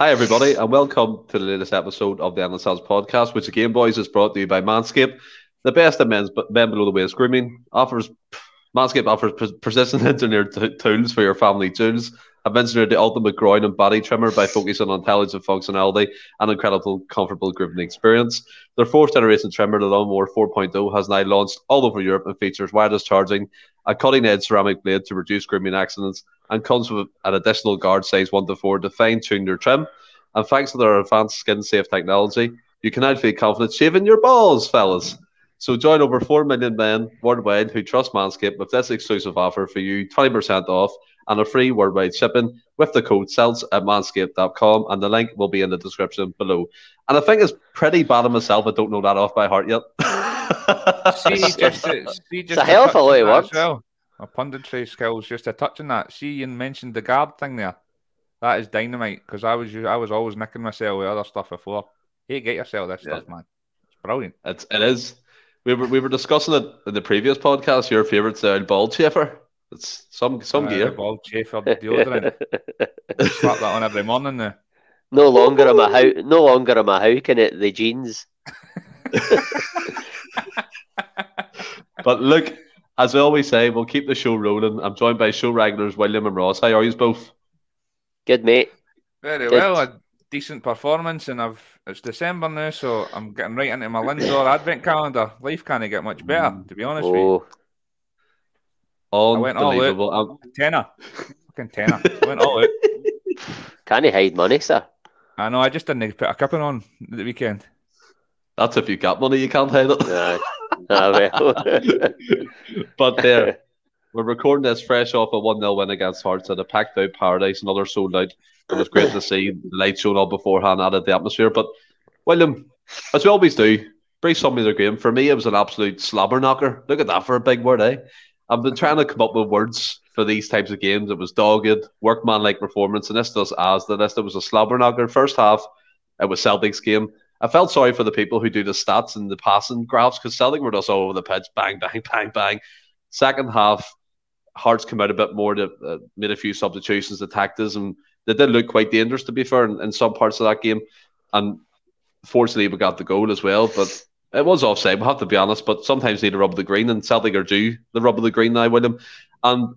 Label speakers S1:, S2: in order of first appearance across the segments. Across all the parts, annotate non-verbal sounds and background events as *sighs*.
S1: Hi, everybody, and welcome to the latest episode of the Endless Cells podcast, which again, boys, is brought to you by Manscaped, the best of men's men below the waist grooming. Offers Manscaped offers precision *laughs* engineered t- tools for your family jewels. I've mentioned the ultimate groin and body trimmer by focusing on intelligent functionality and incredible, comfortable grooming experience. Their fourth generation trimmer, the Lawnmower 4.0, has now launched all over Europe and features wireless charging, a cutting edge ceramic blade to reduce grooming accidents, and comes with an additional guard size 1 to 4 to fine tune your trim. And thanks to their advanced skin safe technology, you can now feel confident shaving your balls, fellas. So join over 4 million men worldwide who trust Manscaped with this exclusive offer for you 20% off and a free worldwide shipping with the code CELLS at manscaped.com. And the link will be in the description below. And I think it's pretty bad of myself. I don't know that off by heart yet. *laughs*
S2: see, just, *laughs* see, just
S3: it's a hell of a lot of.
S2: Well. My punditry skills, just a touch on that. See, you mentioned the guard thing there. That is dynamite because I was I was always nicking myself with other stuff before. Hey, get yourself this yeah. stuff, man. It's brilliant.
S1: It's it is. We were we were discussing it in the previous podcast. Your favorite sound, ball chafer. It's some some uh, gear.
S2: Ball chafer deodorant. *laughs* Slap that on every morning now.
S3: No longer am I how no longer am I howking it the jeans. *laughs*
S1: but look, as we always say, we'll keep the show rolling. I'm joined by show regulars William and Ross. How are you both?
S3: Good mate.
S2: Very Good. well. A decent performance, and I've it's December now, so I'm getting right into my Lindor *coughs* advent calendar. Life can't get much better, to be honest oh. with you.
S1: Oh. I went all
S2: out. I'm... Tenner. Fucking tenner. I went all out. *laughs*
S3: Can he hide money, sir?
S2: I know, I just didn't put a cupping on the weekend.
S1: That's if you got money, you can't hide it.
S3: Yeah. *laughs* Ah, *laughs*
S1: but there, we're recording this fresh off a 1 0 win against Hearts at a packed out Paradise, another sold out. It was great to see the light showing up beforehand, added the atmosphere. But, William, as we always do, brief summary of the game. For me, it was an absolute slobber knocker. Look at that for a big word, eh? I've been trying to come up with words for these types of games. It was dogged, workman like performance, and this does as the list. It was a slobber knocker. First half, it was Celtic's game. I felt sorry for the people who do the stats and the passing graphs because Celtic were just all over the pitch, bang, bang, bang, bang. Second half, Hearts came out a bit more, to, uh, made a few substitutions, attacked us, and they did look quite dangerous, to be fair, in, in some parts of that game. And fortunately, we got the goal as well. But it was offside, we have to be honest, but sometimes need a rub the green, and Celtic are due the rub of the green now them. And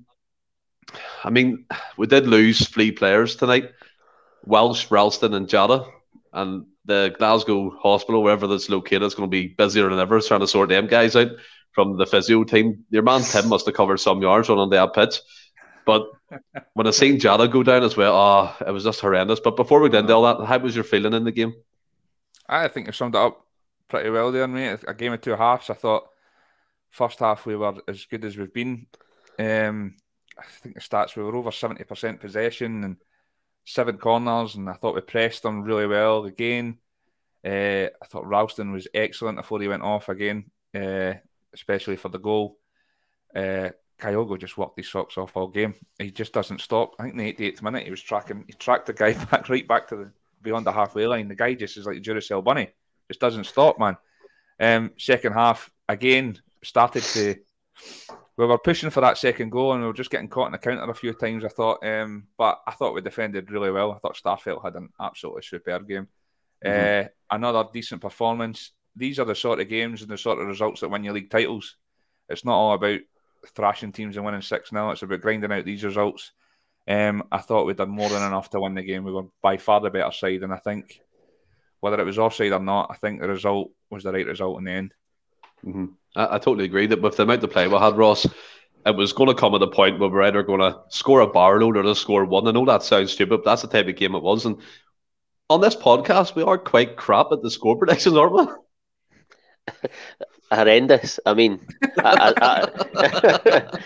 S1: I mean, we did lose three players tonight Welsh, Ralston, and Jota. And the Glasgow hospital, wherever that's located, is going to be busier than ever trying to sort them guys out from the physio team. Your man Tim must have covered some yards on that pitch. But when I seen Jota go down as well, oh, it was just horrendous. But before we get into all that, how was your feeling in the game?
S2: I think you summed it up pretty well there, mate. A game of two halves. I thought first half we were as good as we've been. Um, I think the stats we were over seventy percent possession and seven corners, and I thought we pressed them really well again. Uh, I thought Ralston was excellent before he went off again, uh, especially for the goal. Uh, Kyogo just worked his socks off all game. He just doesn't stop. I think in the 88th minute he was tracking, he tracked the guy *laughs* back right back to the beyond the halfway line. The guy just is like a Duracell bunny, just doesn't stop, man. Um, second half again started to we were pushing for that second goal and we were just getting caught in the counter a few times. I thought, um, but I thought we defended really well. I thought Starfelt had an absolutely superb game. Mm-hmm. Uh, another decent performance. These are the sort of games and the sort of results that win you league titles. It's not all about thrashing teams and winning six now. It's about grinding out these results. Um, I thought we'd done more than enough to win the game. We were by far the better side, and I think whether it was offside or not, I think the result was the right result in the end.
S1: Mm-hmm. I, I, totally agree that with the amount of play we had, Ross, it was going to come at a point where we're either going to score a bar load or to score one. I know that sounds stupid, but that's the type of game it was. And on this podcast, we are quite crap at the score predictions, aren't we? *laughs*
S3: Horrendous. I mean, I, I, I,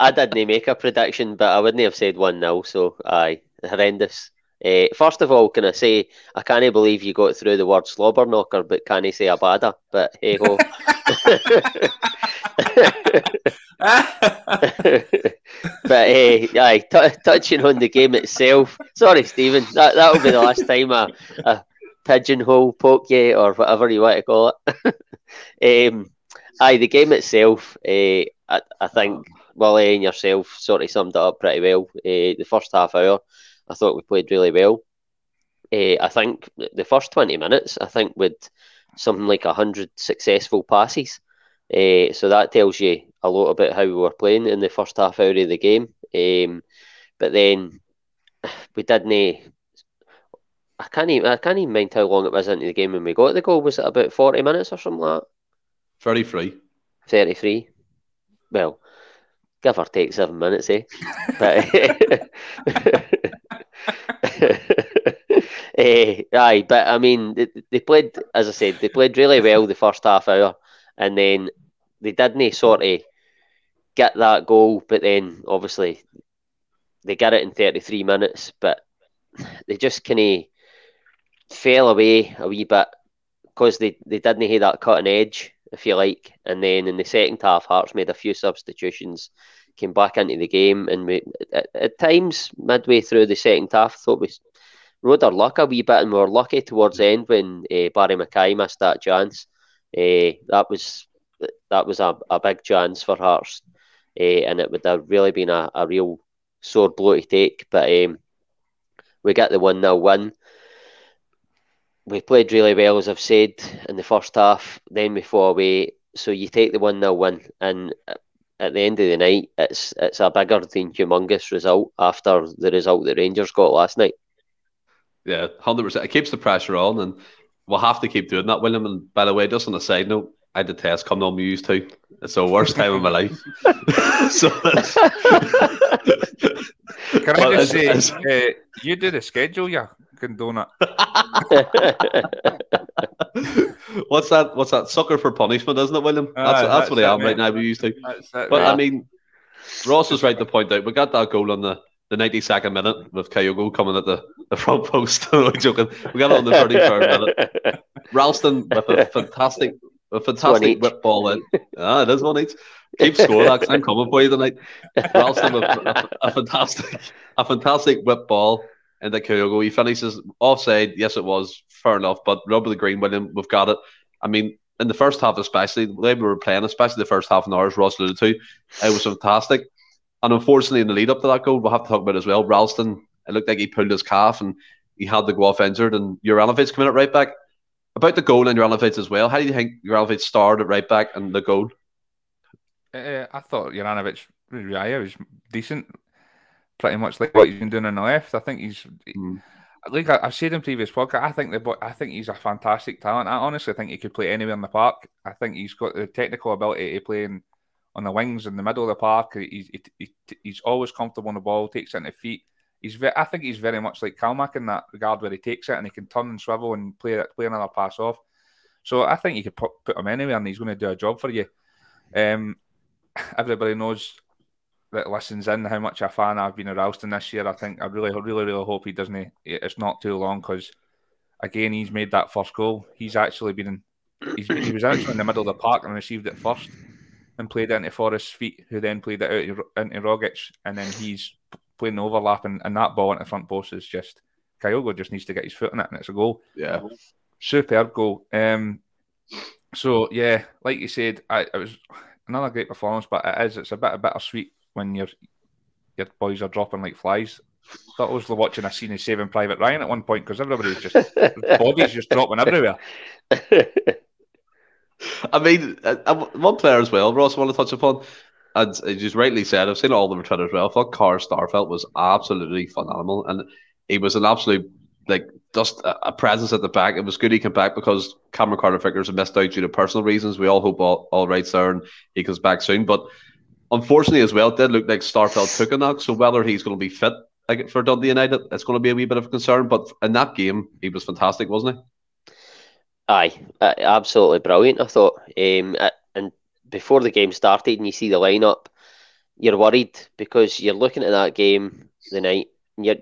S3: *laughs* I, didn't make a prediction, but I wouldn't have said 1 0. So, aye, horrendous. Uh, first of all, can I say I can't believe you got through the word slobber knocker, but can I say abada? But hey ho. *laughs* but hey, aye, t- touching on the game itself. Sorry, Stephen. That that'll be the last time I, I pigeonhole poke you or whatever you want to call it. *laughs* um, aye, the game itself. Uh, I, I think Willie and yourself sort of summed it up pretty well. Uh, the first half hour I thought we played really well. Uh, I think the first 20 minutes, I think, with something like 100 successful passes. Uh, so that tells you a lot about how we were playing in the first half hour of the game. Um, but then *sighs* we didn't. I can't even I can't even mind how long it was into the game when we got the goal. Was it about forty minutes or something like that?
S1: Thirty three.
S3: Thirty three. Well, give or take seven minutes, eh? *laughs* but, uh, *laughs* aye, but I mean, they, they, played, as I said, they played really well the first half hour, and then they didn't sort of get that goal, but then obviously they got it in 33 minutes, but they just kind of fell away a wee bit because they, they didn't have that cutting edge, if you like. And then in the second half, Hearts made a few substitutions, came back into the game, and we, at, at times midway through the second half, thought we rode our luck a wee bit, and we were lucky towards the end when uh, Barrie McKay missed that chance. Uh, that was that was a, a big chance for Hearts, uh, and it would have really been a, a real sore blow to take. But um, we got the 1 0 win. We played really well, as I've said, in the first half. Then we fall away. So you take the 1 0 win, and at the end of the night, it's it's a bigger than humongous result after the result the Rangers got last night.
S1: Yeah, 100%. It keeps the pressure on, and we'll have to keep doing that, William. And by the way, just on a side note, I detest coming on Muse too. It's the worst time of my life. *laughs* so
S2: Can I just say, uh, you do the schedule, you condone it. *laughs*
S1: what's that? What's that? Sucker for punishment, isn't it, William? That's, uh, that's, that's, what I am right now. We used to, it, but right. I mean, Ross was right to point out we got that goal on the the 92nd minute with Kyogo coming at the, the front post. *laughs* no joking. We got it on the 33rd minute. *laughs* Ralston with a fantastic a fantastic whip ball in. Ah, it is one each. Keep score, Alex. I'm coming for you tonight. Ralston with a, a, fantastic, a fantastic whip ball into Kyogo. He finishes offside. Yes, it was fair enough, but rub the green, William. We've got it. I mean, in the first half, especially the way we were playing, especially the first half an hour, as Ross alluded to, it was fantastic. And unfortunately, in the lead up to that goal, we'll have to talk about as well. Ralston, it looked like he pulled his calf and he had to go off injured, and Juranovic coming out right back. About the goal and Juranovic as well, how do you think Juranovic started at right back and the goal?
S2: Uh, I thought Juranovic yeah, was decent, pretty much like what he's been doing on the left. I think he's. Mm. Like I, have said in previous podcast, I think the I think he's a fantastic talent. I honestly think he could play anywhere in the park. I think he's got the technical ability to play in, on the wings in the middle of the park. He's he, he, he's always comfortable on the ball, takes it into feet he's ve- I think he's very much like Calmac in that regard where he takes it and he can turn and swivel and play play another pass off. So I think you could put, put him anywhere and he's going to do a job for you. Um, *laughs* everybody knows that listens in how much a fan I've been of Ralston this year. I think I really, really, really hope he doesn't. It's not too long because again he's made that first goal. He's actually been in, he's, he was actually in the middle of the park and received it first and played it into Forrest's feet, who then played it out into Rogic, and then he's playing the overlap and, and that ball into the front post is just Kyogo just needs to get his foot in it and it's a goal.
S1: Yeah.
S2: Superb goal. Um so yeah, like you said, I, it was another great performance, but it is it's a bit a bittersweet when your your boys are dropping like flies. I was watching a scene of Saving Private Ryan at one point because everybody's just bodies just dropping everywhere. *laughs*
S1: I mean, uh, uh, one player as well, Ross, I want to touch upon and you rightly said, I've seen all the Twitter as well. I thought Carl Starfelt was absolutely phenomenal, and he was an absolute like just a, presence at the back. It was good he came back because Cameron Carter Vickers missed out due to personal reasons. We all hope all, all right's there and he comes back soon. But unfortunately, as well, it did look like Starfelt took a knock. So whether he's going to be fit like for Dundee United, it's going to be a wee bit of a concern. But in that game, he was fantastic, wasn't he?
S3: Aye, absolutely brilliant. I thought. Um, and before the game started and you see the lineup, you're worried because you're looking at that game the night and you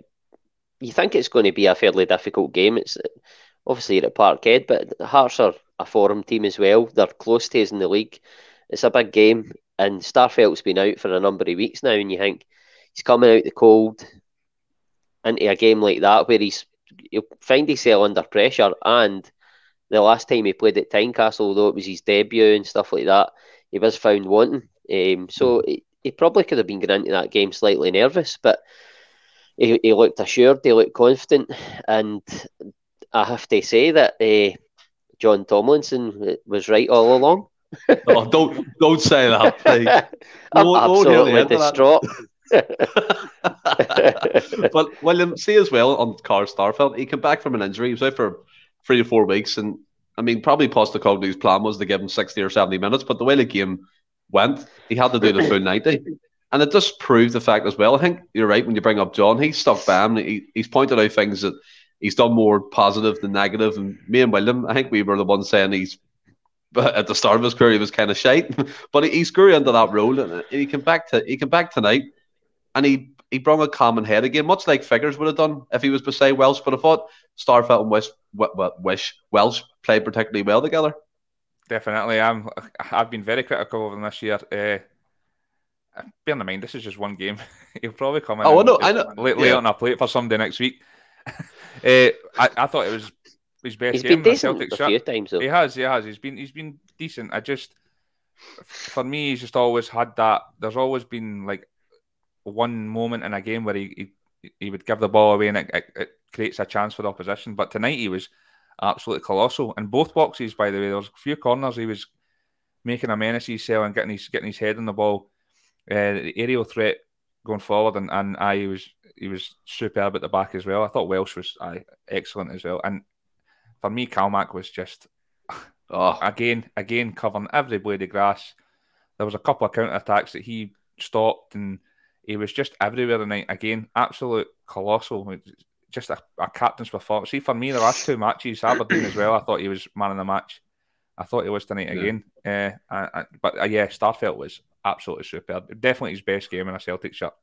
S3: you think it's going to be a fairly difficult game. It's obviously at Parkhead, but Hearts are a forum team as well. They're close to us in the league. It's a big game, and Starfelt's been out for a number of weeks now, and you think he's coming out the cold into a game like that where he's he'll find himself under pressure and the last time he played at Tynecastle, although it was his debut and stuff like that, he was found wanting. Um, so hmm. he, he, probably could have been going into that game slightly nervous, but he, he looked assured, he looked confident, and I have to say that uh, John Tomlinson was right all along.
S1: Oh, don't don't say that. *laughs*
S3: I'm no, absolutely distraught. *laughs*
S1: but William, um, see as well on Carl Starfelt, he came back from an injury. He was out for three or four weeks, and I mean, probably Postecoglou's plan was to give him sixty or seventy minutes, but the way the game went, he had to do the full *coughs* ninety. And it just proved the fact as well. I think you're right when you bring up John. He's stuck by him. He, he's pointed out things that he's done more positive than negative. And me and William, I think we were the ones saying he's at the start of his career he was kind of shite, *laughs* but he, he grew into that role and he came back to he came back tonight, and he he brought a common head again, much like Vickers would have done if he was beside Welsh. But I thought Starfelt and Wish, Wish Welsh played particularly well together.
S2: Definitely, I'm. I've been very critical of them this year. Uh, bear in mind, this is just one game. *laughs* He'll probably come in.
S1: Oh, I know, I know.
S2: Late, late yeah. on a plate for Sunday next week. *laughs* uh, I, I thought it was his best
S3: he's
S2: game.
S3: Been decent a few times, though.
S2: He has, he has. He's been, he's been decent. I just, for me, he's just always had that. There's always been like one moment in a game where he he, he would give the ball away and it, it, it creates a chance for the opposition. But tonight he was absolutely colossal in both boxes. By the way, there was a few corners he was making a menace cell and getting his getting his head on the ball uh, the aerial threat going forward, and, and I he was he was superb at the back as well. I thought Welsh was excellent as well, and for me, Calmac was just oh. again again covering every blade of grass. There was a couple of counter attacks that he stopped, and he was just everywhere tonight. Again, absolute colossal. Just a, a captain's performance. See, for me, the last two matches, Aberdeen as well, I thought he was man of the match. I thought he was tonight yeah. again. Uh, I, I, but uh, yeah, Starfelt was absolutely superb. Definitely his best game in a Celtic shirt.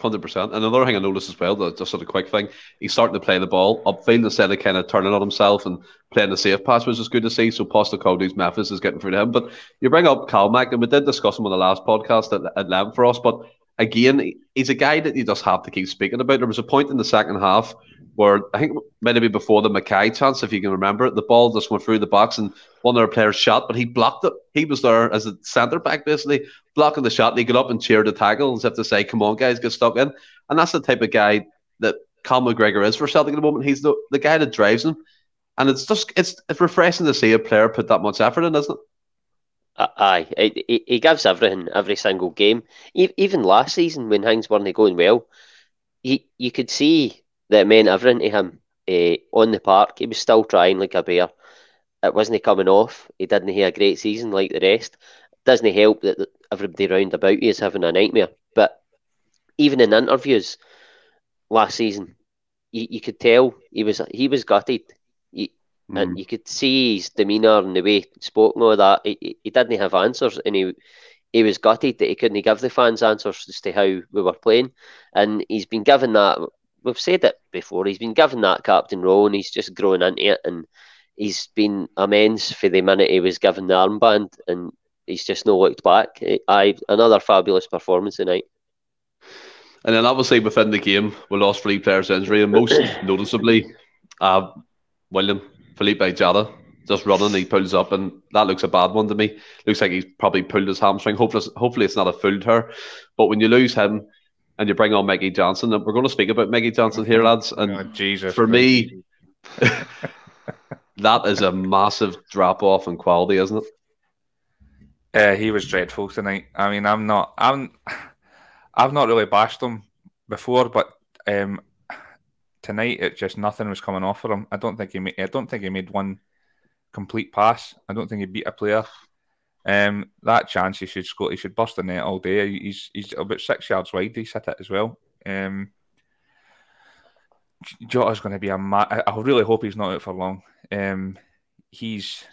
S1: Hundred percent. And another thing I noticed as well, just sort of quick thing, he's starting to play the ball upfield instead of kind of turning on himself and playing the safe pass, which is good to see. So Postecoglou's Memphis is getting through to him. But you bring up Calmac, and we did discuss him on the last podcast at, at length for us. But again, he's a guy that you just have to keep speaking about. There was a point in the second half where I think maybe before the McKay chance, if you can remember it, the ball just went through the box and one of our players shot, but he blocked it. He was there as a centre back, basically blocking the shot. And he got up and cheered the tackle as if to say, "Come on, guys, get stuck in." And that's the type of guy that Cal McGregor is for Celtic at the moment. He's the the guy that drives them, and it's just it's, it's refreshing to see a player put that much effort in, isn't it?
S3: Aye, he, he gives everything every single game. Even last season when things weren't going well, he you could see that it meant everything to him. Uh, on the park, he was still trying like a bear. It wasn't coming off. He didn't have a great season like the rest. Doesn't help that everybody round about you is having a nightmare. But even in interviews last season, you, you could tell he was he was gutted. Mm. And you could see his demeanour and the way he spoke and all that. He, he didn't have answers and he he was gutted that he couldn't give the fans answers as to how we were playing. And he's been given that we've said it before, he's been given that captain role and he's just grown into it and he's been immense for the minute he was given the armband and he's just no looked back. I another fabulous performance tonight.
S1: And then obviously within the game, we lost three players injury, and most *laughs* noticeably, uh, William Filipe Jota just running, he pulls up, and that looks a bad one to me. Looks like he's probably pulled his hamstring. Hopefully, hopefully it's not a full tear. But when you lose him and you bring on Mikey Johnston, and we're going to speak about Mikey Johnston here, lads. And
S2: oh, Jesus,
S1: for me, *laughs* that is a massive drop off in quality, isn't it?
S2: Uh, he was dreadful tonight. I mean, I'm not, I'm, I've not really bashed him before, but um, tonight it just nothing was coming off for him. I don't think he made. I don't think he made one complete pass. I don't think he beat a player. Um, that chance he should score. He should bust the net all day. He's he's about six yards wide. He's hit it as well. Um, Jota's going to be a. Ma- I really hope he's not out for long. Um, he's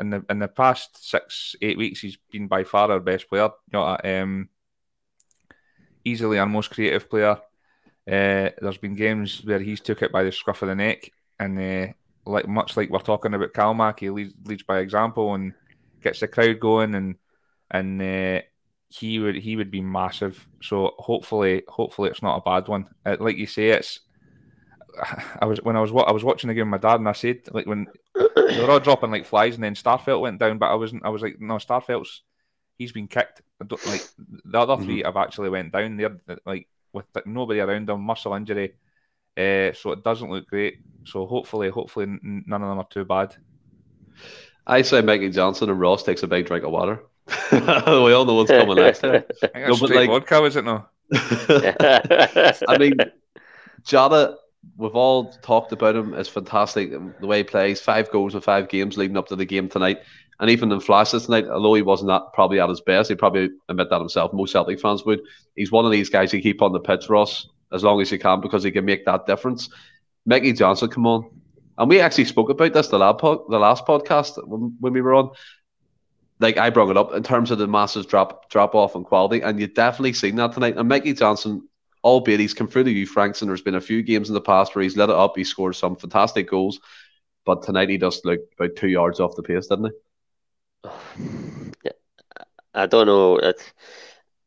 S2: in the in the past six eight weeks. He's been by far our best player. Jota, um, easily our most creative player. Uh, there's been games where he's took it by the scruff of the neck, and uh, like much like we're talking about Calmac, he leads, leads by example and gets the crowd going, and and uh, he would he would be massive. So hopefully, hopefully it's not a bad one. Uh, like you say, it's. *sighs* I was when I was I was watching the game with my dad, and I said like when they were all dropping like flies, and then Starfelt went down, but I wasn't. I was like, no, Starfelt's he's been kicked. like the other 3 mm-hmm. have actually went down. They're like with nobody around them, muscle injury. Uh, so it doesn't look great. So hopefully, hopefully none of them are too bad.
S1: I say Mikey Johnston and Ross takes a big drink of water. *laughs* we all know what's coming next. *laughs*
S2: no, but like, vodka, is it no? *laughs*
S1: I mean, Jota, we've all talked about him. It's fantastic the way he plays. Five goals in five games leading up to the game tonight. And even in flashes tonight, although he wasn't probably at his best, he probably admit that himself. Most Celtic fans would. He's one of these guys you keep on the pitch, Ross, as long as you can, because he can make that difference. Mickey Johnston, come on. And we actually spoke about this the, lab po- the last podcast when, when we were on. Like I brought it up in terms of the massive drop drop off in quality, and you've definitely seen that tonight. And Mickey Johnston, albeit he's come through the youth ranks, and there's been a few games in the past where he's lit it up, he scored some fantastic goals, but tonight he just looked about two yards off the pace, didn't he? *sighs*
S3: I don't know. It's,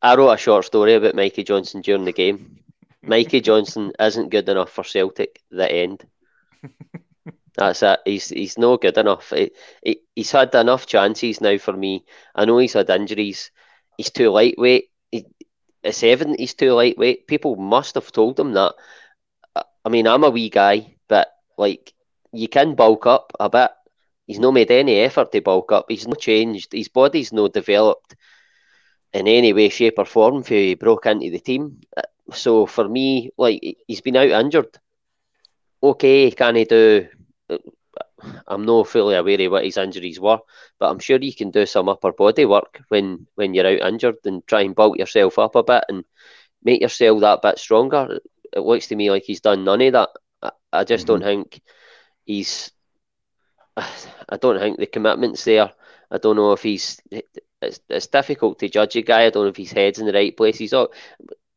S3: I wrote a short story about Mikey Johnston during the game. Mikey *laughs* Johnston isn't good enough for Celtic. The end. *laughs* That's it. He's he's no good enough. He, he, he's had enough chances now for me. I know he's had injuries. He's too lightweight. He, it's evident he's too lightweight. People must have told him that. I mean, I'm a wee guy, but like you can bulk up a bit. He's not made any effort to bulk up. He's not changed. His body's not developed in any way, shape, or form for he broke into the team. So for me, like he's been out injured. Okay, can he do? I'm not fully aware of what his injuries were, but I'm sure you can do some upper body work when when you're out injured and try and bulk yourself up a bit and make yourself that bit stronger. It looks to me like he's done none of that. I, I just mm-hmm. don't think he's *sighs* I don't think the commitment's there. I don't know if he's. It's, it's difficult to judge a guy. I don't know if his head's in the right place. He's. All,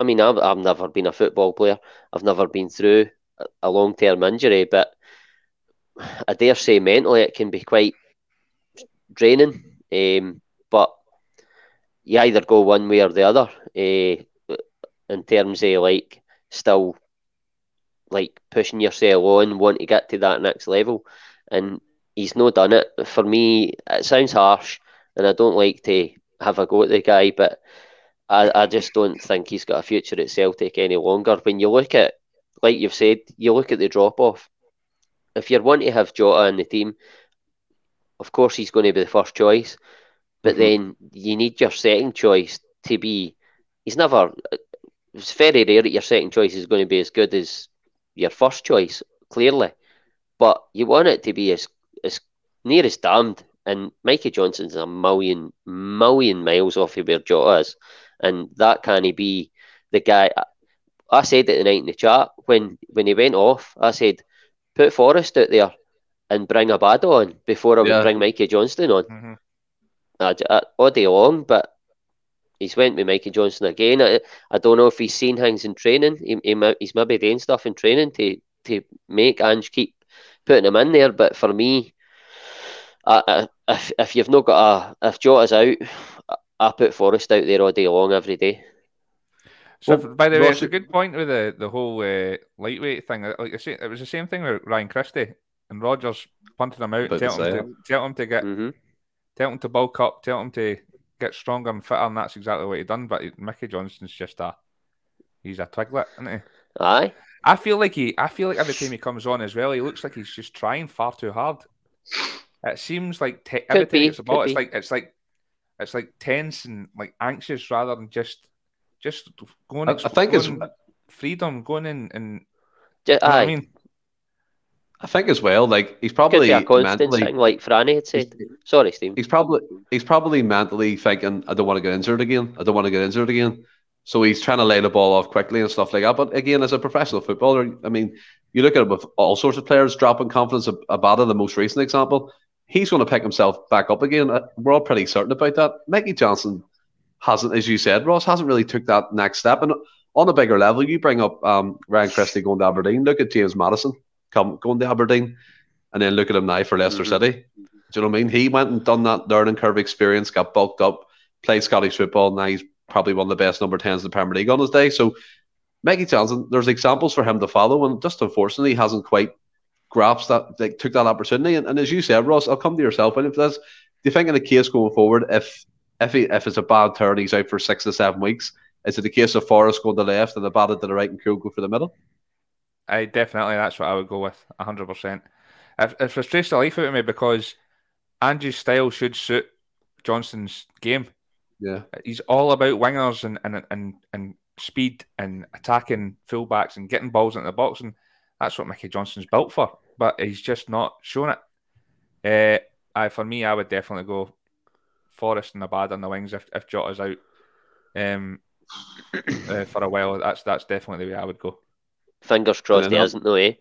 S3: I mean, I've, I've never been a football player. I've never been through a long term injury, but I dare say mentally it can be quite draining. Um, but you either go one way or the other. Uh, in terms of like still like pushing yourself on, want to get to that next level, and he's not done it. For me, it sounds harsh, and I don't like to have a go at the guy, but I, I just don't think he's got a future at Celtic any longer. When you look at, like you've said, you look at the drop off. If you're wanting to have Jota in the team, of course he's going to be the first choice, but mm-hmm. then you need your second choice to be. He's never. It's very rare that your second choice is going to be as good as your first choice, clearly, but you want it to be as as near as damned. And Mikey Johnston's a million, million miles off of where Jota is. And that can he be the guy. I said it the night in the chat when, when he went off, I said, put Forrest out there and bring Abada on before I would yeah. bring Mikey Johnston on. Mm-hmm. I, I, all day long, but he's went with Mikey Johnston again. I, I don't know if he's seen things in training. He, he, he's maybe doing stuff in training to, to make Ange keep putting him in there. But for me, if if you've not got a if Jota's out, I put Forrest out there all day long every day.
S2: So, well, by the way, it's a good point with the the whole uh, lightweight thing. Like I say, it was the same thing with Ryan Christie and Rodgers punted him out, tell him, to, tell him to get, mm-hmm. tell him to bulk up, tell him to get stronger and fitter, and that's exactly what he done. But Mickey Johnston's just a, he's a twiglet, isn't he?
S3: Aye.
S2: I feel like he, I feel like every time he comes on as well, he looks like he's just trying far too hard. It seems like te- every time it's about, it's like it's like it's like tense and like anxious rather than just just going.
S1: I, I think it's
S2: freedom going in and.
S3: Yeah, I mean,
S1: I think as well, like he's probably mentally
S3: thing, like Franny had said. Sorry, Steve.
S1: He's probably he's probably mentally thinking, I don't want to get injured again. I don't want to get injured again. So he's trying to lay the ball off quickly and stuff like that. But again, as a professional footballer, I mean, you look at it with all sorts of players dropping confidence. Abada, the most recent example, he's going to pick himself back up again. Uh, we're all pretty certain about that. Mickey Johnston hasn't, as you said, Ross hasn't really took that next step. And on a bigger level, you bring up um, Ryan Christie going to Aberdeen. Look at James Maddison come going to Aberdeen, and then look at him now for Leicester mm-hmm. City. Do you know what I mean? He went and done that learning curve experience, got bulked up, played Scottish football. Now he's probably one of the best number 10s in the Premier League on his day. So, Mickey Johnston, there's examples for him to follow, and just unfortunately, he hasn't quite grasped that, like, took that opportunity. And, and as you said, Ross, I'll come to yourself. And if that's, do you think in a case going forward, if if he, if it's a bad turn, he's out for six to seven weeks, Is it a case of Forrest going to the left and the Abada to the right and Kyogo for the middle?
S2: I definitely that's what I would go with, hundred percent. It, it frustrates the life out of me because Ange's style should suit Johnston's game.
S1: Yeah,
S2: he's all about wingers and and and, and speed and attacking fullbacks and getting balls into the box, and that's what Mickey Johnston's built for. But he's just not showing it. Uh, I, for me, I would definitely go Forrest and Abada on the wings if if Jota's out um, *coughs* uh, for a while. That's that's definitely the way I would go.
S3: Fingers crossed he hasn't, though, eh?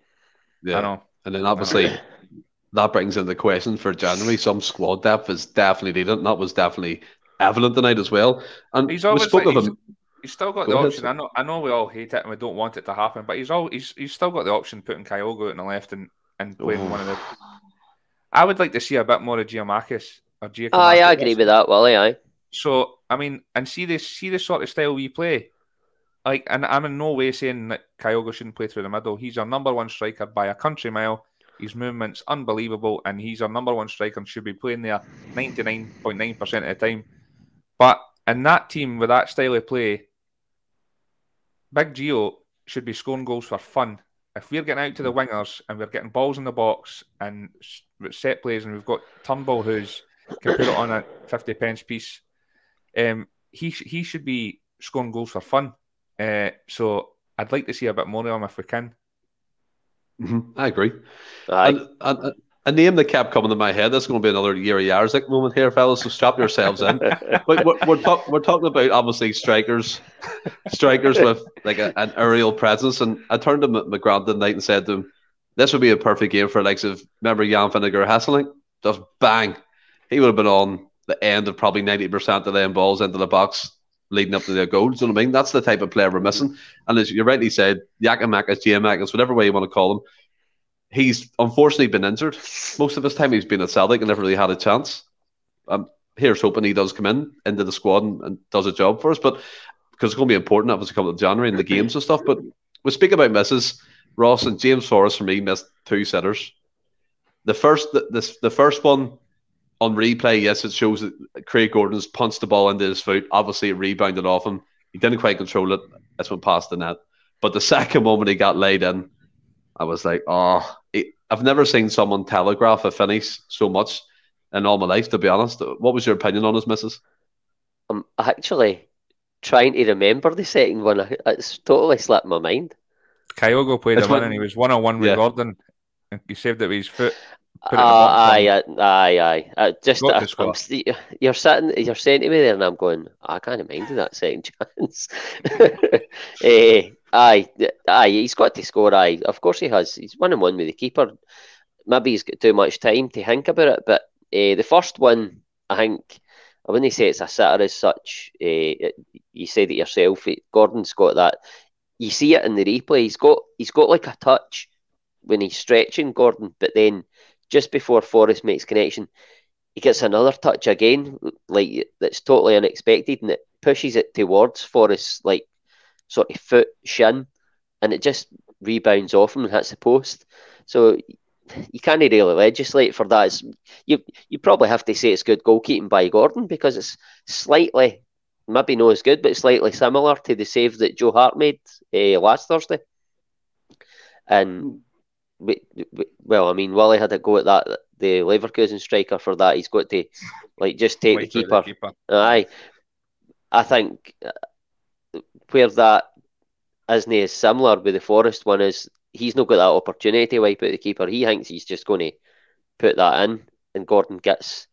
S1: Yeah. I know. And then obviously *coughs* that brings in the question for January. Some squad depth is definitely needed, and that was definitely evident tonight as well. And
S2: he's always like, he's, he's, still got Go the ahead, option. I know, I know we all hate it and we don't want it to happen, but he's all he's, he's still got the option putting Kyogo on the left and and playing oh. one of the. I would like to see a bit more of Giakoumakis
S3: Aye, I agree with that, Willie. Aye.
S2: So I mean, and see this, see the sort of style we play. Like, and I'm in no way saying that Kyogo shouldn't play through the middle. He's our number one striker by a country mile. His movement's unbelievable, and he's our number one striker and should be playing there 99.9% of the time. But in that team with that style of play, Big Geo should be scoring goals for fun. If we're getting out to the wingers and we're getting balls in the box and set plays, and we've got Turnbull who's can put it on a 50 pence piece, um, he he should be scoring goals for fun. Uh, so I'd like to see a bit more of him if we can.
S1: Mm-hmm. I agree. And, and, a name that kept coming to my head. This is going to be another year of Yarzik moment here, fellas. So strap yourselves in. *laughs* but we're, we're, talk, we're, talking about obviously strikers, strikers with like a, an aerial presence. And I turned to McGrath the night and said to him, "This would be a perfect game for likes of remember Jan Vennegoor Hesselink. Just bang, he would have been on the end of probably ninety percent of them balls into the box." Leading up to their goals, you know what I mean? That's the type of player we're missing. And as you rightly said, Giakoumakis, Giakoumakis, whatever way you want to call him, he's unfortunately been injured most of his time. He's been at Celtic and never really had a chance. Um, here's hoping he does come in into the squad and, and does a job for us. But because it's going to be important, obviously, coming to January and the games and stuff. But we speak about misses. Ross and James Forrest for me missed two sitters. The first, the, the, the first one on replay, yes, it shows that Craig Gordon's punched the ball into his foot. Obviously, it rebounded off him. He didn't quite control it. That's went past the net. But the *laughs* second moment he got laid in, I was like, oh, it, I've never seen someone telegraph a finish so much in all my life, to be honest. What was your opinion on his misses?
S3: Um, I'm actually trying to remember the second one. It's totally slipped my mind.
S2: Kyogo played him in and he was one on one with yeah. Gordon. He saved it with his foot.
S3: Uh, aye, aye, aye, aye. Uh, just uh, you're sitting, you're saying to me there, and I'm going, I can't mind that second *laughs* chance. uh, *laughs* Aye, aye, he's got to score. Aye, of course he has. He's one and one with the keeper. Maybe he's got too much time to think about it. But uh, the first one, I think, I wouldn't say it's a sitter as such. Uh, you said it yourself. Gordon's got that. You see it in the replay. He's got he's got like a touch when he's stretching Gordon, but then just before Forrest makes connection, he gets another touch again, like that's totally unexpected, and it pushes it towards Forrest, like sort of foot shin, and it just rebounds off him and hits the post. So you can't really legislate for that. It's, you you probably have to say it's good goalkeeping by Gordon because it's slightly, maybe not as good, but slightly similar to the save that Joe Hart made uh, last Thursday. And we, well, I mean, Willie had a go at that. The Leverkusen striker for that, he's got to like just take the keeper. the keeper. Aye, I think uh, where that isn't as similar with the Forrest one is he's not got that opportunity to wipe out the keeper. He thinks he's just going to put that in, and Gordon gets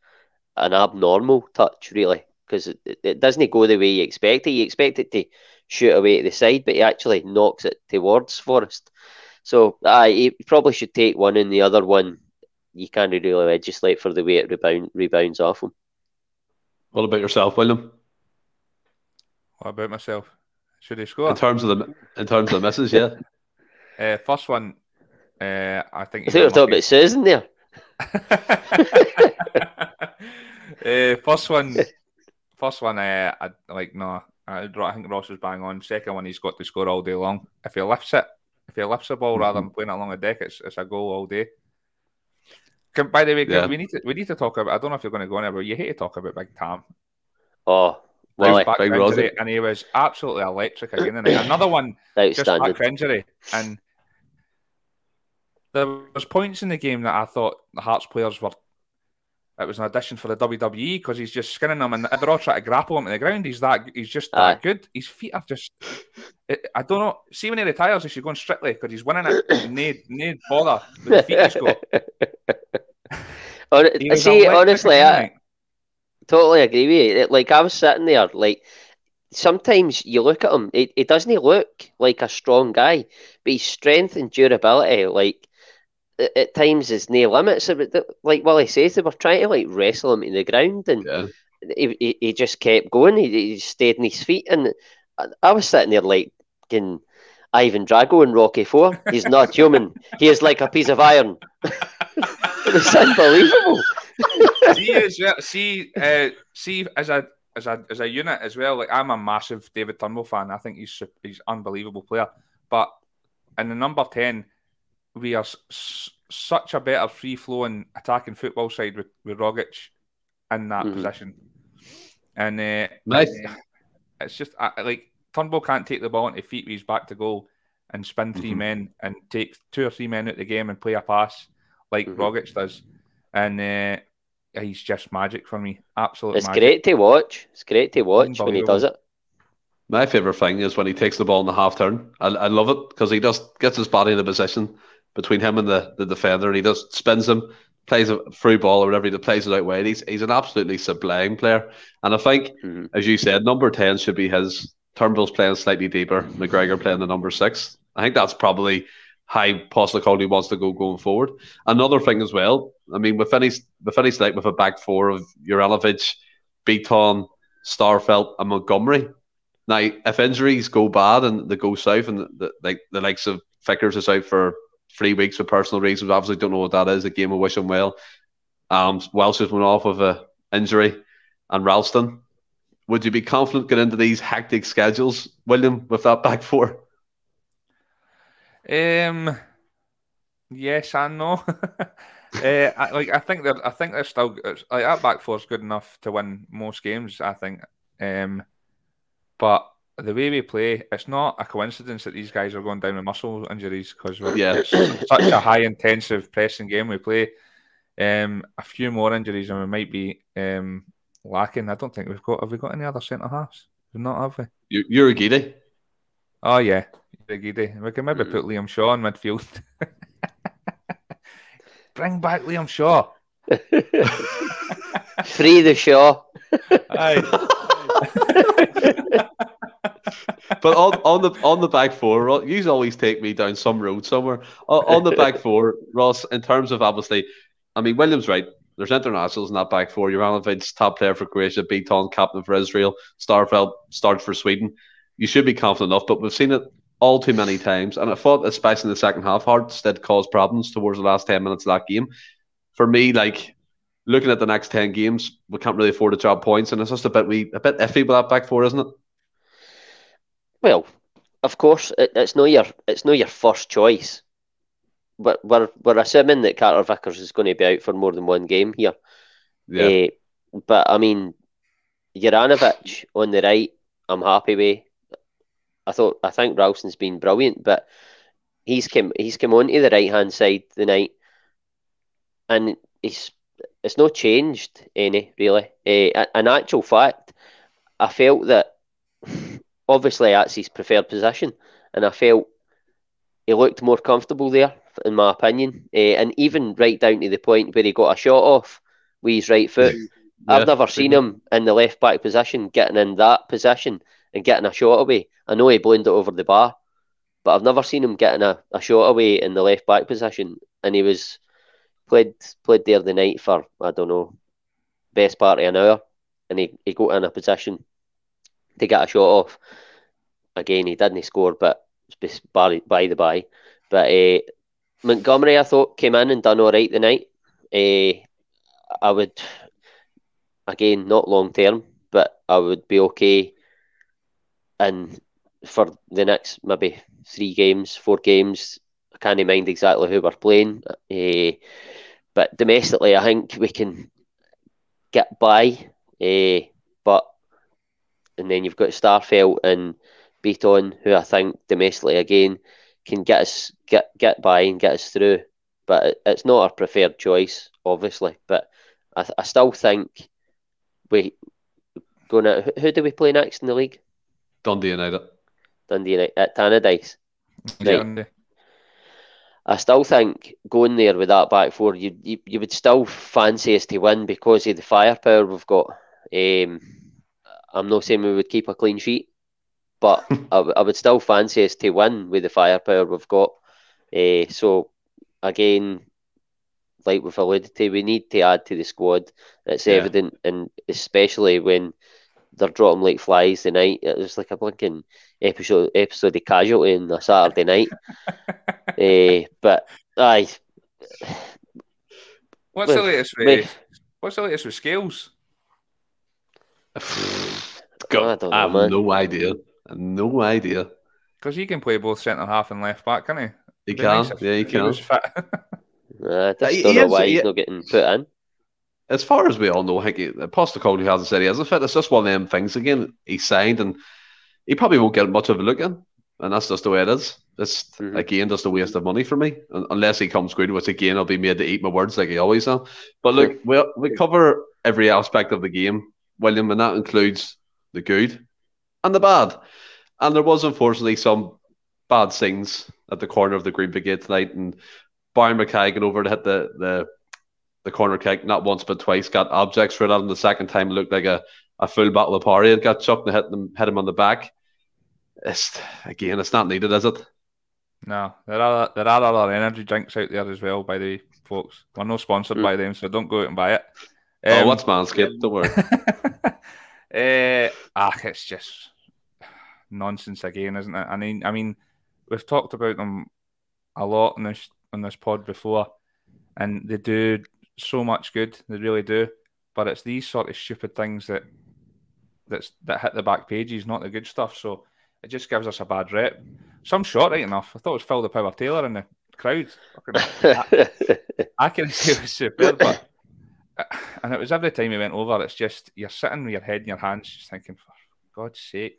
S3: an abnormal touch really because it, it, doesn't go the way you expect it. You expect it to shoot away to the side, but he actually knocks it towards Forrest. So uh, he probably should take one, and the other one you can't really legislate for the way it rebound, rebounds off him.
S1: What about yourself, William?
S2: What about myself? Should he score?
S1: In terms of the in terms of the misses, yeah. *laughs*
S2: Uh, first one, uh, I think.
S3: I think we're talking about Susan there. *laughs* *laughs*
S2: uh, first one, first one. Uh, I like no. I, I think Ross is bang on. Second one, he's got to score all day long. If he lifts it, if he lifts the ball mm-hmm. rather than playing it along the deck, it's, it's a goal all day. Can, by the way, yeah. we need to we need to talk about. I don't know if you're going to go on it, but you hate to talk about Big Tam.
S3: Oh, Willie.
S2: back
S1: Big
S2: injury,
S1: Rosie.
S2: and he was absolutely electric again. And *coughs* another one just back injury, and there was points in the game that I thought the Hearts players were. It was an audition for the WWE because he's just skinning them, and they're all trying to grapple him to the ground. He's that he's just that
S3: Aye.
S2: good. His feet are just. I I don't know. See when he retires, he should go on strictly because he's winning it. *coughs* Need need bother with the feet he's got. *laughs*
S3: Hon-
S2: He
S3: See, honestly, I totally agree with you. It- Like I was sitting there, like sometimes you look at him, it, he doesn't look like a strong guy, but his strength and durability, like at, times, is near limits. Like Willie says, they were trying to like wrestle him to the ground, and
S1: Yeah.
S3: he, he, he just kept going. He, he stayed on his feet, and I, I was sitting there like, can Ivan Drago in Rocky Four. He's not human. *laughs* He is like a piece of iron. *laughs* it's unbelievable. *laughs*
S2: see as well. See, uh, see as a as a as a unit as well. Like I'm a massive David Turnbull fan. I think he's he's unbelievable player. But in the number ten, we are s- s- such a better free flowing attacking football side with, with Rogic in that
S3: Mhm.
S2: position. And uh,
S1: Nice.
S2: it's just uh, like Turnbull can't take the ball into feet with his back to goal and spin 3
S1: Mhm.
S2: men and take two or three men out of the game and play a pass like
S3: Mhm.
S2: Rogic does. And uh, he's just magic for me. Absolutely.
S3: It's
S2: magic.
S3: great to watch. It's great to watch when he does it.
S1: My favorite thing is when he takes the ball in the half turn. I, I love it because he just gets his body in a position between him and the, the defender. And he just spins him, plays a free ball or whatever. He plays it out wide. He's he's an absolutely sublime player. And I think,
S3: Mhm.
S1: as you said, number ten should be his. Turnbull's playing slightly deeper. McGregor playing the number six. I think that's probably how Postecoglou wants to go going forward. Another thing as well. I mean, we finished we finished like with a back four of Juranovic, Bitton, Starfelt, and Montgomery. Now, if injuries go bad and they go south, and the, like the likes of Vickers is out for three weeks for personal reasons, obviously don't know what that is. A game of wish him well. Um, Welsh has went off with a injury, and Ralston. Would you be confident getting into these hectic schedules, William, with that back four?
S2: Um, yes and no. *laughs* uh, I, like I think they're, I think they're still like that back four is good enough to win most games. I think. Um, but the way we play, it's not a coincidence that these guys are going down with muscle injuries because
S1: Yeah.
S2: it's such a high intensive pressing game we play. Um, a few more injuries and we might be um lacking. I don't think we've got. Have we got any other centre halves? We've not, have we?
S1: You, you're a giddy.
S2: Oh yeah, Big Edie. We can maybe
S3: Mm.
S2: put Liam Shaw in midfield. *laughs* Bring back Liam Shaw. *laughs* *laughs*
S3: Free the show.
S2: Aye.
S1: But on, on the on the back four, you always take me down some road somewhere. On, on the back *laughs* four, Ross, in terms of obviously, I mean Williams right. There's internationals in that back four. Juranovic, top player for Croatia, Bitton, captain for Israel, Starfelt, starts for Sweden. You should be confident enough, but we've seen it all too many times. And I thought, especially in the second half, Hearts did cause problems towards the last 10 minutes of that game. For me, like looking at the next 10 games, we can't really afford to drop points. And it's just a bit we a bit iffy with that back four, isn't it?
S3: Well, of course, it, it's not your it's not your first choice. But we're we're assuming that Carter Vickers is going to be out for more than one game here.
S1: Yeah.
S3: Eh, but I mean, Juranovic on the right, I'm happy with. I thought I think Ralston's been brilliant, but he's come he's come onto the right hand side the night, and he's it's not changed any really. Uh, in actual fact, I felt that obviously that's his preferred position, and I felt he looked more comfortable there, in my opinion, uh, and even right down to the point where he got a shot off with his right foot. I've never seen him in the left back position getting in that position and getting a shot away. I know he blended it over the bar, but I've never seen him getting a, a shot away in the left back position. And he was played played there the night for I don't know best part of an hour, and he, he got in a position to get a shot off. Again, he didn't score, but by, by the by. But uh, Montgomery, I thought, came in and done all right the night. Uh, I would again not long term, but I would be okay. And for the next maybe three games, four games, I can't mind exactly who we're playing. Uh, but domestically, I think we can get by. Uh, but and then you've got Starfelt and Bitton, who I think domestically again can get us get get by and get us through. But it's not our preferred choice, obviously. But I, I still think we going to who do we play next in the league?
S1: Dundee United.
S3: Dundee United at Tannadice.
S2: Yeah.
S3: Right. I still think going there with that back four, you, you you would still fancy us to win because of the firepower we've got. Um, I'm not saying we would keep a clean sheet, but *laughs* I, I would still fancy us to win with the firepower we've got. Uh, so again, like we've alluded to, we need to add to the squad. It's
S1: Yeah.
S3: evident, and especially when they're dropping like flies tonight. It was like a blinking episode episode of Casualty on a Saturday night. uh, *laughs* but aye,
S2: What's the latest
S3: mate.
S2: with What's the latest with Scales? *sighs* *laughs*
S1: God,
S3: I don't
S1: I have
S3: man.
S1: no idea. I have no idea.
S2: Because he can play both centre half and left back, can he?
S1: He
S2: Be
S1: can.
S2: nice if
S1: yeah, he
S2: he
S1: can.
S2: was fit. *laughs*
S3: I just don't
S1: he
S3: know
S1: is-
S3: why
S1: he-
S3: he's not getting put in.
S1: As far as we all know, I think he- Postecoglou hasn't said he hasn't fit. It's just one of them things. Again, he signed and he probably won't get much of a look in. And that's just the way it is. It's,
S3: Mhm.
S1: again, just a waste of money for me. Unless he comes good, which again, I'll be made to eat my words like he always does. But look, *laughs* we, we cover every aspect of the game, William, and that includes the good and the bad. And there was unfortunately some bad things at the corner of the Green Brigade tonight. And Barry McKay got over to hit the, the the corner kick, not once but twice, got objects for that. And the second time it looked like a, a full battle of party and got chucked and hit him hit him on the back. It's again, it's not needed, is it?
S2: No, there are there are other energy drinks out there as well. By the way, folks, we're not sponsored
S3: Mm.
S2: by them, so don't go out and buy it.
S1: oh,
S2: Um,
S1: what's Manscaped? Don't worry. *laughs*
S2: uh, ah, it's just nonsense again, isn't it? I mean, I mean, we've talked about them a lot on this on this pod before, and they do so much good. They really do. But it's these sort of stupid things that that's that hit the back pages, not the good stuff. So it just gives us a bad rep. Some shot right enough. I thought it was Phil the Power Taylor in the crowd. I can see it was superb, but *sighs* and it was every time he went over. It's just you're sitting with your head in your hands, just thinking, for God's sake.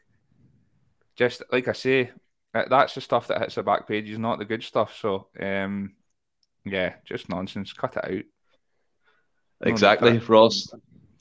S2: Just like I say, uh, that's the stuff that hits the back pages, not the good stuff. So, um, yeah, just nonsense. Cut it out.
S1: Exactly, Ross.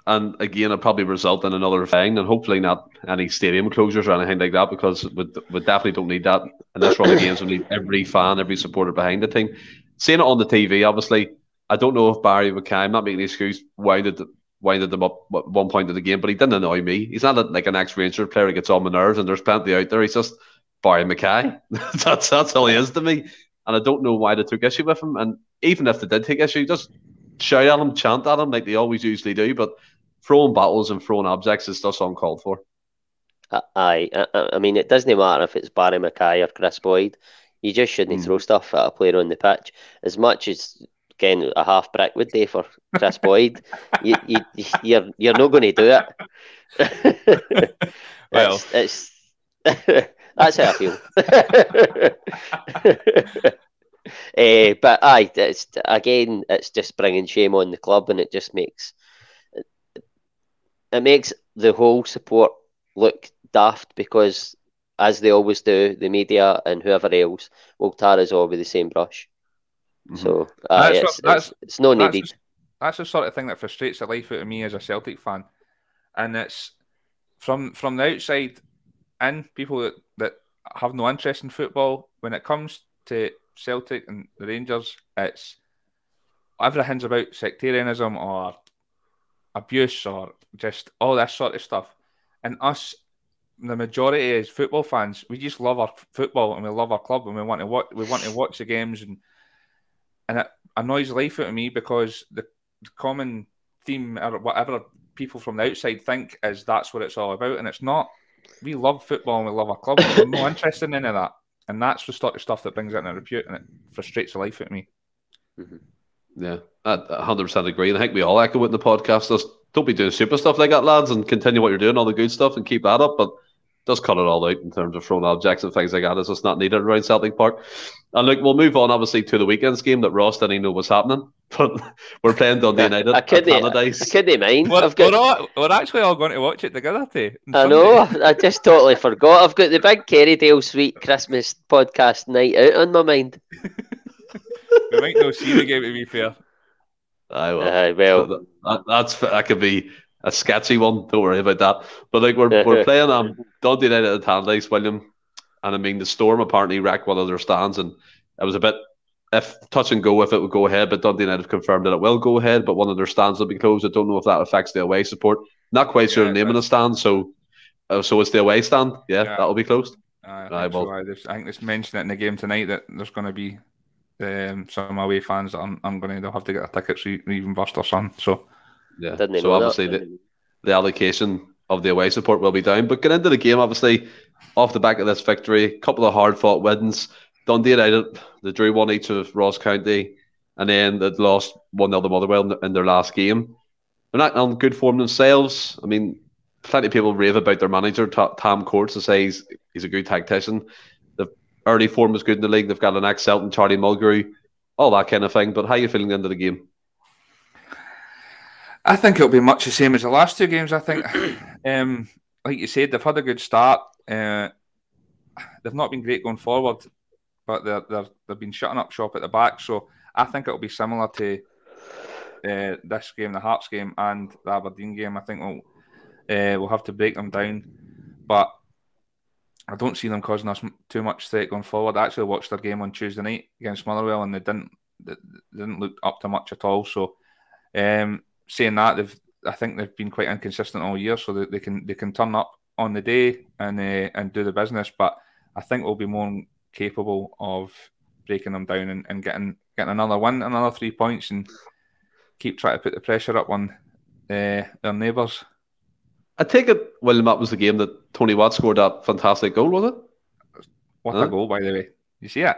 S1: And again, it'll probably result in another fine, and hopefully not any stadium closures or anything like that, because we, we definitely don't need that. And this run of games, we need every fan, every supporter behind the team. Seeing it on the TV, obviously, I don't know if Barry McKay, I'm not making an excuse, winded, winded them up at one point of the game, but he didn't annoy me. He's not a, like an ex Ranger player who gets on my nerves, and there's plenty out there. He's just Barry McKay. *laughs* that's, that's all he is to me. And I don't know why they took issue with him. And even if they did take issue, just shout at him, chant at him like they always usually do. But throwing battles and throwing objects is just uncalled for.
S3: Aye, I, I I mean, it doesn't matter if it's Barry McKay or Kris Boyd. You just shouldn't
S1: Mm.
S3: throw stuff at a player on the pitch as much as again a half brick would do for Kris Boyd. You, you, you're you're not going to do it. *laughs*
S2: Well.
S3: it's, it's *laughs* that's how I feel. *laughs* Eh, but aye, it's again, it's just bringing shame on the club, and it just makes it makes the whole support look daft because, as they always do, the media and whoever else will tar us all with the same brush.
S1: Mhm.
S3: So aye,
S2: That's
S3: it's,
S2: what- that's-
S3: it's, it's no
S2: that's
S3: needed.
S2: the- that's the sort of thing that frustrates the life out of me as a Celtic fan, and it's from from the outside in people that, that have no interest in football. When it comes to Celtic and the Rangers, it's everything's about sectarianism or abuse or just all this sort of stuff. And us, the majority is football fans. We just love our f- football and we love our club and we want to watch. We want to watch the games and and it annoys life out of me because the, the common theme or whatever people from the outside think is that's what it's all about, and it's not. We love football and we love our club. We're not *coughs* interested in any of that, and that's the sort of stuff that brings it in a repute and it frustrates the life out of me. Mm-hmm.
S1: Yeah, I 100% agree. And I think we all echo it in the podcast. Just don't be doing super stuff like that, lads, and continue what you're doing, all the good stuff, and keep that up. But just cut it all out in terms of throwing objects and things like that. It's just not needed around Celtic Park. And look, we'll move on, obviously, to the weekend's game that Ross didn't even know was happening. *laughs* but we're playing Dundee United.
S3: I couldn't, I
S1: Paradise.
S3: couldn't mind.
S2: We're,
S3: I've got,
S2: we're, all, we're actually all going to watch it together, too.
S3: I know. I just totally forgot. I've got the big Kerrydale Suite Christmas podcast night out on my mind. *laughs*
S2: We might not see the game, to be fair.
S1: I will.
S3: Aye, well,
S1: that, that- that's that could be a sketchy one. Don't worry about that. But like we're we're playing um Dundee United at Tannadice, William, and I mean the Storm apparently wrecked one of their stands, and it was a bit if touch and go if it would go ahead. But Dundee United have confirmed that it will go ahead, but one of their stands will be closed. I don't know if that affects the away support. Not quite sure
S2: Yeah,
S1: the name of the stand, so uh, so it's the away stand. Yeah,
S2: Yeah.
S1: that'll be closed.
S2: I,
S1: Aye,
S2: think so,
S1: well-
S2: aye. There's- I think it's mentioned it in the game tonight that there's going to be um, some away fans that I'm, I'm going to have to get their tickets re- even burst or something. So
S1: Yeah.
S3: didn't
S1: so obviously
S3: that.
S1: the, the allocation of the away support will be down. But get into the game, obviously, off the back of this victory, a couple of hard fought wins. Dundee United, they drew one each of Ross County, and then they lost 1 0 to Motherwell in, their last game. They're not on good form themselves. I mean, plenty of people rave about their manager, Tam Courts, to say he's, he's a good tactician. The early form was good in the league. They've got an ex Celton, Charlie Mulgrew, all that kind of thing. But how are you feeling into the game?
S2: I think it'll be much the same as the last two games. I think, *clears throat* um, like you said, they've had a good start. Uh, they've not been great going forward, but they're, they're they've been shutting up shop at the back. So I think it'll be similar to uh, this game, the Hearts game, and the Aberdeen game. I think we'll uh, we'll have to break them down, but I don't see them causing us too much threat going forward. I actually watched their game on Tuesday night against Motherwell, and they didn't they didn't look up to much at all. So, um, saying that, they've I think they've been quite inconsistent all year, so that they can they can turn up on the day and uh, and do the business. But I think we'll be more capable of breaking them down and, and getting getting another win, another three points, and keep trying to put the pressure up on uh, their neighbours.
S1: I take it, William, that was the game that Tony Watt scored that fantastic goal, was it?
S2: What
S1: Huh?
S2: a goal, by the way! You see it?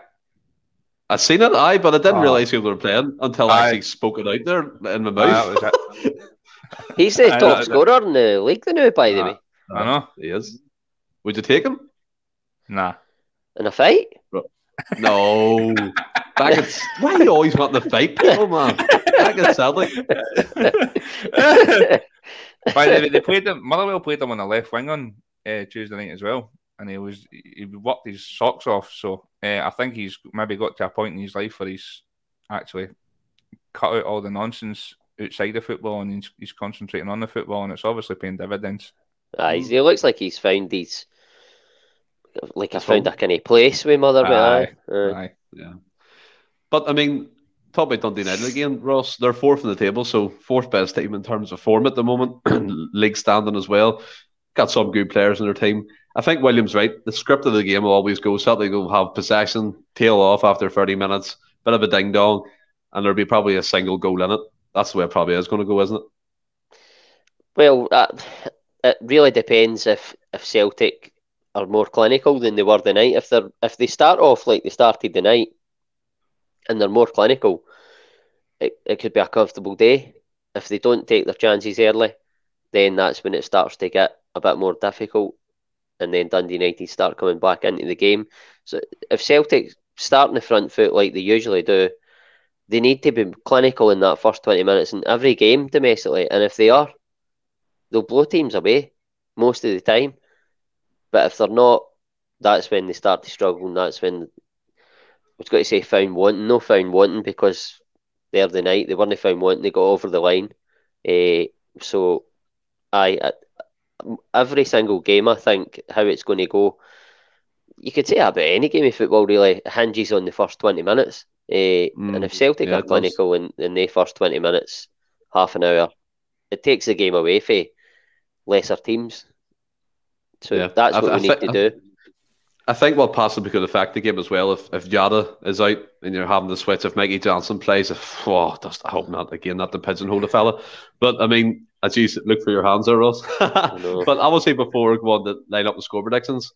S1: I seen it, aye, but I didn't
S2: Ah.
S1: realise who they were playing until I
S2: Aye.
S1: actually spoke it out there in my
S2: Aye,
S1: mouth.
S2: that was it. *laughs*
S3: He's the
S2: Aye,
S3: top
S2: that-
S3: scorer in the league the now, by the way.
S2: I know.
S1: he is. Would you take him?
S2: Nah.
S3: In a fight?
S1: No. Back at why you always want to fight people, man? Back at Celtic.
S2: By the way, they played them. Motherwell played them on the left wing on uh, Tuesday night as well, and he was he worked his socks off. So uh, I think he's maybe got to a point in his life where he's actually cut out all the nonsense outside of football and he's, he's concentrating on the football, and it's obviously paying dividends.
S3: Aye, he looks like he's found his. Like I found a kind of place with mother.
S2: Aye.
S3: Aye. Aye.
S2: Aye.
S1: Yeah. But I mean, talk about Dundee United again, Ross. They're fourth in the table, so fourth best team in terms of form at the moment. *clears throat* League standing as well. Got some good players in their team. I think William's right. The script of the game will always go Celtic will have possession, tail off after 30 minutes, bit of a ding dong, and there'll be probably a single goal in it. That's the way it probably is going to go, isn't it?
S3: Well, that, it really depends if if Celtic are more clinical than they were the night. If they're if they start off like they started the night, and they're more clinical, it, it could be a comfortable day. If they don't take their chances early, then that's when it starts to get a bit more difficult, and then Dundee United start coming back into the game. So if Celtic start in the front foot like they usually do, they need to be clinical in that first twenty minutes in every game domestically, and if they are, they'll blow teams away most of the time. But if they're not, that's when they start to struggle, and that's when I was going to say found wanting, no found wanting because they're the night they weren't found wanting, they got over the line. Uh, so, I every single game, I think how it's going to go. You could say about any game of football really hinges on the first twenty minutes. Uh,
S1: Mm,
S3: and if Celtic
S1: yeah,
S3: are clinical in, in the first twenty minutes, half an hour, it takes the game away for lesser teams. So
S1: Yeah,
S3: that's
S1: I-
S3: what
S1: I
S3: we need
S1: thi-
S3: to do.
S1: I think what possibly could affect the game as well if if Yada is out and you're having the switch if Mikey Johnston plays. If, oh, just, I hope not again, not to pigeonhole the fella. But I mean, as you look for your hands there, Ross. *laughs* but I will say before going to line up the score predictions,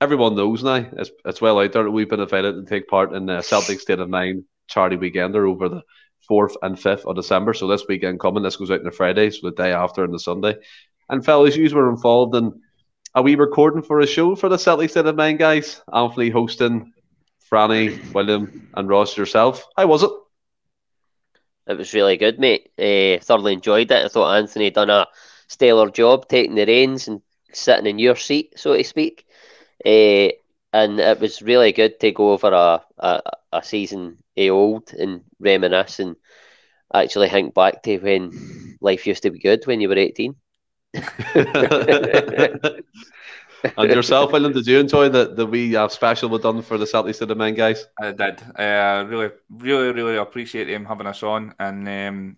S1: everyone knows now it's, it's well out there that we've been invited to take part in the Celtic State of Mind charity weekender over the fourth and fifth of December. So this weekend coming, this goes out on the Friday, so the day after and the Sunday. And fellas, you were involved in are we recording for a show for the Celtic State of Mind, guys? Anthony hosting, Franny, William, and Ross yourself. How was it?
S3: It was really good, mate. Uh, thoroughly enjoyed it. I thought Anthony done a stellar job taking the reins and sitting in your seat, so to speak. Uh, and it was really good to go over a, a, a season a old and reminisce and actually think back to when life used to be good when you were 18. *laughs* *laughs*
S1: and yourself, William, did you enjoy the, the wee uh, special we done for the Celtic State of Mind guys?
S2: I did. I uh, really, really, really appreciate him having us on, and um,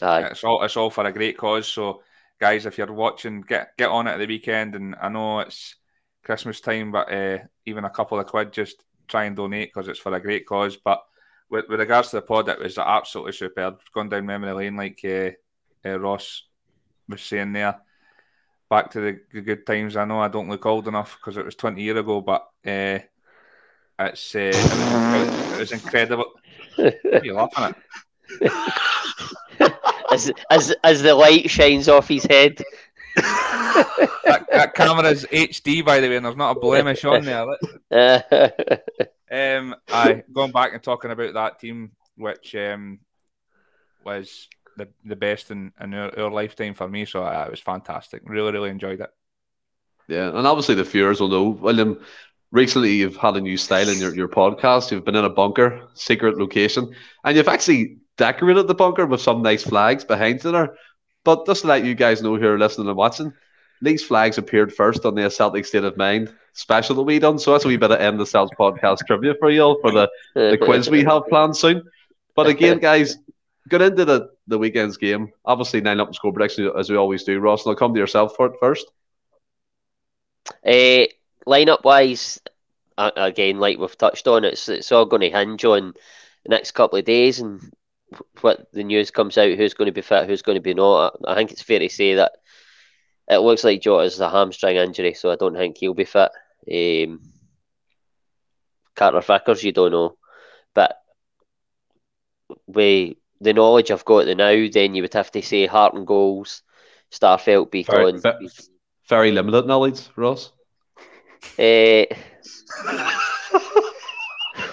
S2: it's all it's all for a great cause. So, guys, if you're watching, get get on it at the weekend. And I know it's Christmas time, but uh, even a couple of quid, just try and donate because it's for a great cause. But with, with regards to the pod, it was absolutely superb. Gone down memory lane, like uh, uh, Ross was saying there back to the, the, good times. I know I don't look old enough because it was 20 years ago, but uh, it's uh, it, was, incredible. what are you laughing
S3: at? *laughs* as, as, as the light shines off his head. *laughs*
S2: that, that camera's HD, by the way, and there's not a blemish on there. *laughs* um, I going back and talking about that team, which um, was the, the best in, in our, our lifetime for me. So uh, it was fantastic. Really, really enjoyed it.
S1: Yeah, and obviously the viewers will know, William. Recently, you've had a new style in your, your podcast. You've been in a bunker, secret location, and you've actually decorated the bunker with some nice flags behind there. But just to let you guys know who are listening and watching, these flags appeared first on the Celtic State of Mind special that we done. So that's a wee bit of end the Celts podcast trivia for you all for the, the quiz we have planned soon. But again, guys, get into the, the weekend's game. Obviously, nine up and score prediction as we always do. Ross, and I'll come to yourself for it first.
S3: Uh, lineup wise, again, like we've touched on, it's it's all going to hinge on the next couple of days and what the news comes out. Who's going to be fit? Who's going to be not? I think it's fair to say that it looks like Jota's a hamstring injury, so I don't think he'll be fit. Um, Carter Vickers, you don't know, but we the knowledge I've got the now, then you would have to say Hart and goals, Starfelt, Beaton.
S1: Very, very, limited knowledge, Ross.
S3: Uh,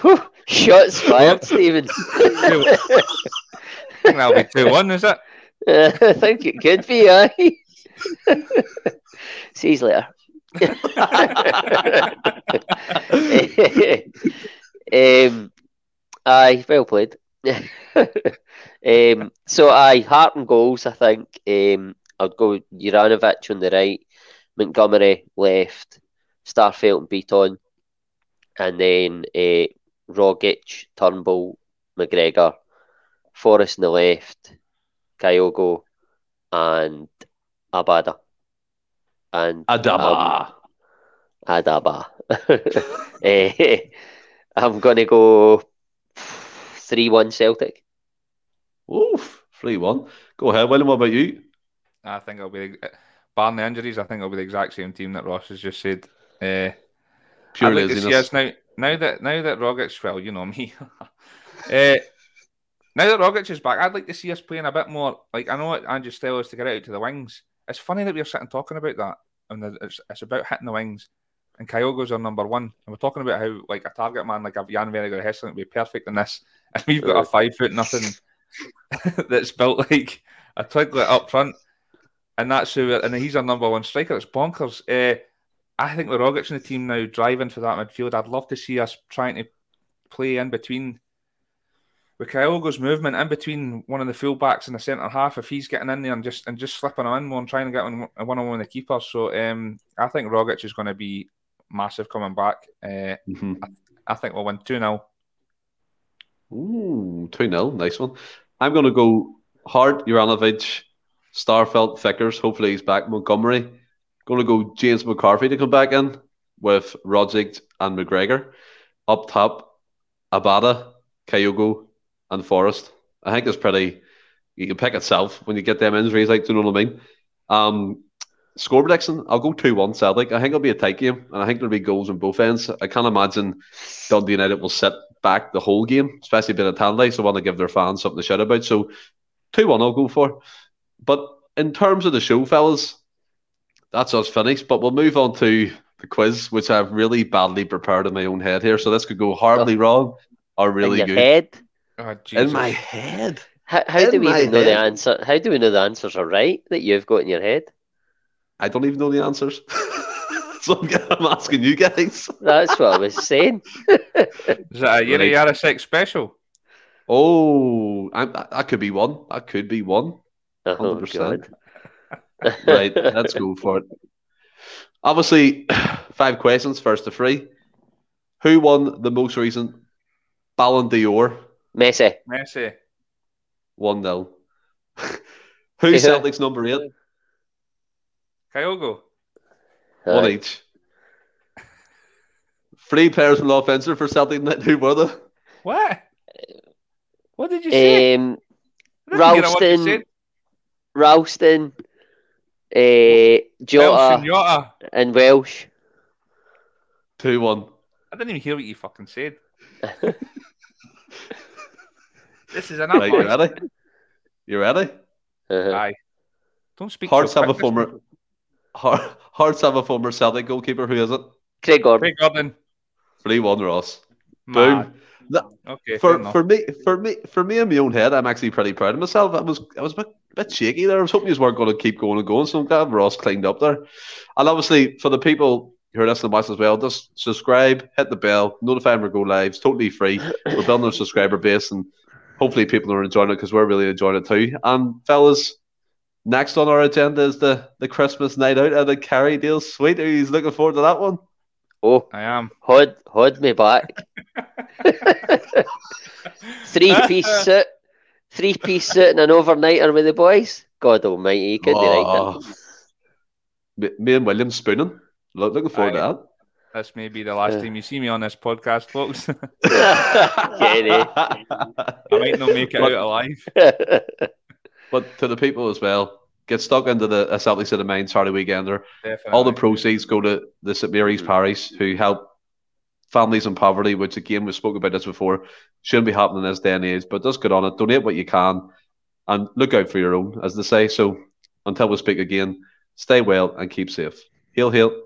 S3: *laughs* shots fired, Stephen.
S2: I *laughs* think that'll be 2 1, is it?
S3: Uh, *laughs* I think it could be, aye. See you later. um, aye, well played. *laughs* um, so I Hart and goals. I think um, I'd go Juranovic on the right, Montgomery left, Starfelt and Beaton, and then uh, Rogic, Turnbull, McGregor, Forrest on the left, Kyogo, and Abada. And
S1: Adama.
S3: Um, Adaba. uh, *laughs* *laughs* I'm going to go 3 1 Celtic.
S1: Oof, 3 1. Go ahead, William. What about you?
S2: I think it'll be, barring the injuries, I think it'll be the exact same team that Ross has just said. Uh,
S1: Pure like laziness.
S2: now, now that now that Rogic, well, you know me. uh, *laughs* now that Rogic is back, I'd like to see us playing a bit more. Like I know what Andrew's style is to get out to the wings. It's funny that we're sitting talking about that, and it's, it's about hitting the wings. And Kyogo's our number one, and we're talking about how like a target man like a Jan Vennegoor Hesselink would be perfect in this, and we've got a five foot nothing *laughs* that's built like a twiglet up front, and that's who. And he's our number one striker. It's bonkers. Uh, I think with Rogic in the team now driving for that midfield, I'd love to see us trying to play in between with Kyogo's movement in between one of the fullbacks and the centre half, if he's getting in there and just and just slipping in one, trying to get one on one with the keeper. So um, I think Rogic is going to be massive coming back. Uh, mm-hmm. I, I, think we'll win 2 0.
S1: Ooh, 2 0. Nice one. I'm going to go Hart, Juranovic, Starfelt, Vickers. Hopefully he's back. Montgomery. Going to go James McCarthy to come back in with Rogic and McGregor. Up top, Abada, Kyogo, and Forrest. I think it's pretty. You can pick itself when you get them injuries. Like, do you know what I mean? Um, score prediction. I'll go two one Celtic. I think it'll be a tight game, and I think there'll be goals on both ends. I can't imagine Dundee United will sit back the whole game, especially being a Tanley, so want to give their fans something to shout about. So two one I'll go for. But in terms of the show, fellas, that's us finished. But we'll move on to the quiz, which I've really badly prepared in my own head here. So this could go horribly oh. wrong or really
S3: in
S1: good.
S3: Head?
S2: Oh,
S1: in my head.
S3: How, how do we
S1: my
S3: even know the answer? How do we know the answers are right that you've got in your head?
S1: I don't even know the answers. *laughs* so I'm, I'm asking you guys. *laughs*
S3: That's what I was saying.
S2: Is it a Yuri
S1: Right.
S2: Yarasek special?
S1: Oh, I, that that could be one. That could be one.
S3: Oh,
S1: 100%.
S3: God. *laughs*
S1: Right, let's go for it. Obviously, *sighs* five questions, first to three. Who won the most recent Ballon d'Or?
S3: Messi.
S2: Messi.
S1: 1 0. Who's Celtic's number eight?
S2: Kyogo.
S1: One each. Three players from the offensive for Celtic. Net. Who were they?
S2: What? What did you say?
S3: Um,
S2: I didn't get a word you
S3: Ralston. Ralston, uh, Jota,
S2: Elson Jota.
S3: and Welsh.
S1: 2 1.
S2: I didn't even hear what you fucking said. *laughs* this is an
S1: Right, you
S2: up.
S1: ready? You ready?
S3: Uh-huh.
S2: Aye. Don't speak.
S1: Hearts
S2: so
S1: have a former. Heart- Hearts have a former Celtic goalkeeper. Who is it?
S3: Craig Gordon.
S2: Craig Gordon.
S1: 3 1 Ross.
S2: Mad.
S1: Boom. That-
S2: Okay.
S1: for for me for me for me in my own head, I'm actually pretty proud of myself. I was I was a bit, bit shaky there. I was hoping you weren't going to keep going and going. So I'm glad Ross cleaned up there. And obviously for the people who are listening to us as well, just subscribe, hit the bell, notify when we go live. It's totally free. We're building our subscriber base, and hopefully people are enjoying it because we're really enjoying it too. And fellas. Next on our agenda is the, the Christmas night out at the Kerrydale Suite. Are you looking forward to that one?
S3: Oh,
S2: I am.
S3: hold, hold me back. *laughs* Three piece suit, three piece suit, and an overnighter with the boys. God Almighty, you could be right.
S1: Oh. Me, me and William spooning. Look, looking forward
S2: Aye.
S1: to
S2: This may be the last
S3: Yeah.
S2: time you see me on this podcast, folks. *laughs*
S3: Kenny. *laughs*
S2: I might not make it
S1: But-
S2: out alive.
S1: But to the people as well, get stuck into the Assembly City main Saturday weekender.
S2: Definitely.
S1: All the proceeds go to the St Mary's mm. Parish, who help families in poverty, which again we've spoken about this before, shouldn't be happening in this day and age. But just get on it, donate what you can, and look out for your own, as they say. So until we speak again, stay well and keep safe. Heal, hail.